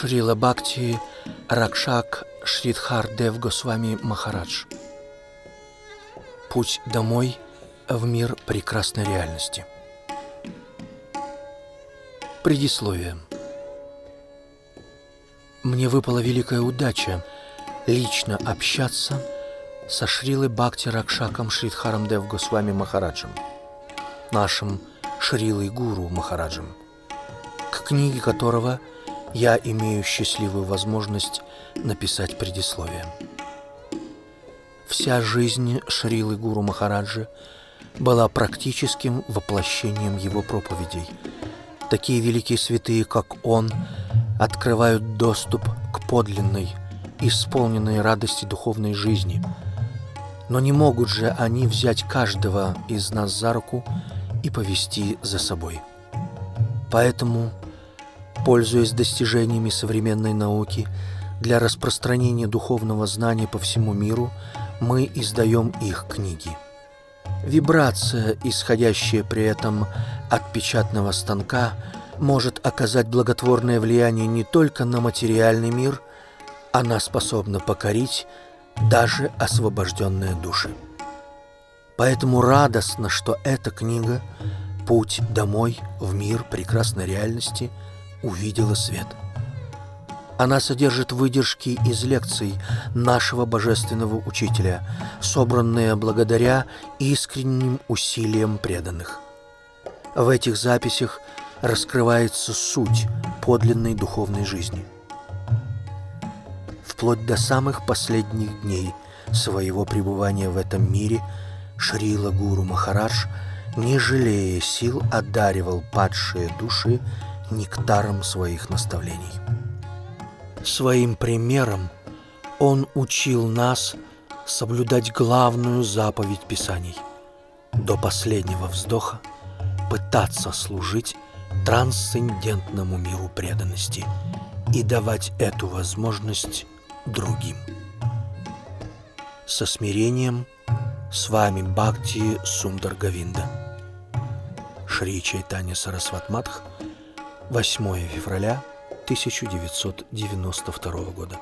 Шрила Бхакти Ракшак Шридхар Дев Госвами Махарадж. Путь домой в мир прекрасной реальности. Предисловие. Мне выпала великая удача лично общаться со Шрилой Бхакти Ракшаком Шридхаром Дев Госвами Махараджем, нашим Шрилой Гуру Махараджем, к книге которого я имею счастливую возможность написать предисловие. Вся жизнь Шрилы Гуру Махараджи была практическим воплощением его проповедей. Такие великие святые, как он, открывают доступ к подлинной, исполненной радости духовной жизни. Но не могут же они взять каждого из нас за руку и повести за собой. Поэтому Пользуясь достижениями современной науки для распространения духовного знания по всему миру, мы издаем их книги. Вибрация, исходящая при этом от печатного станка, может оказать благотворное влияние не только на материальный мир, она способна покорить даже освобожденные души. Поэтому радостно, что эта книга «Путь домой в мир прекрасной реальности» – увидела свет. Она содержит выдержки из лекций нашего божественного учителя, собранные благодаря искренним усилиям преданных. В этих записях раскрывается суть подлинной духовной жизни. Вплоть до самых последних дней своего пребывания в этом мире Шрила Гуру Махарадж, не жалея сил, одаривал падшие души нектаром своих наставлений. Своим примером он учил нас соблюдать главную заповедь Писаний – до последнего вздоха пытаться служить трансцендентному миру преданности и давать эту возможность другим. Со смирением с вами Бхакти Сундар Гавинда. Шри Чайтанья Сарасватматх – 8 февраля 1992 года.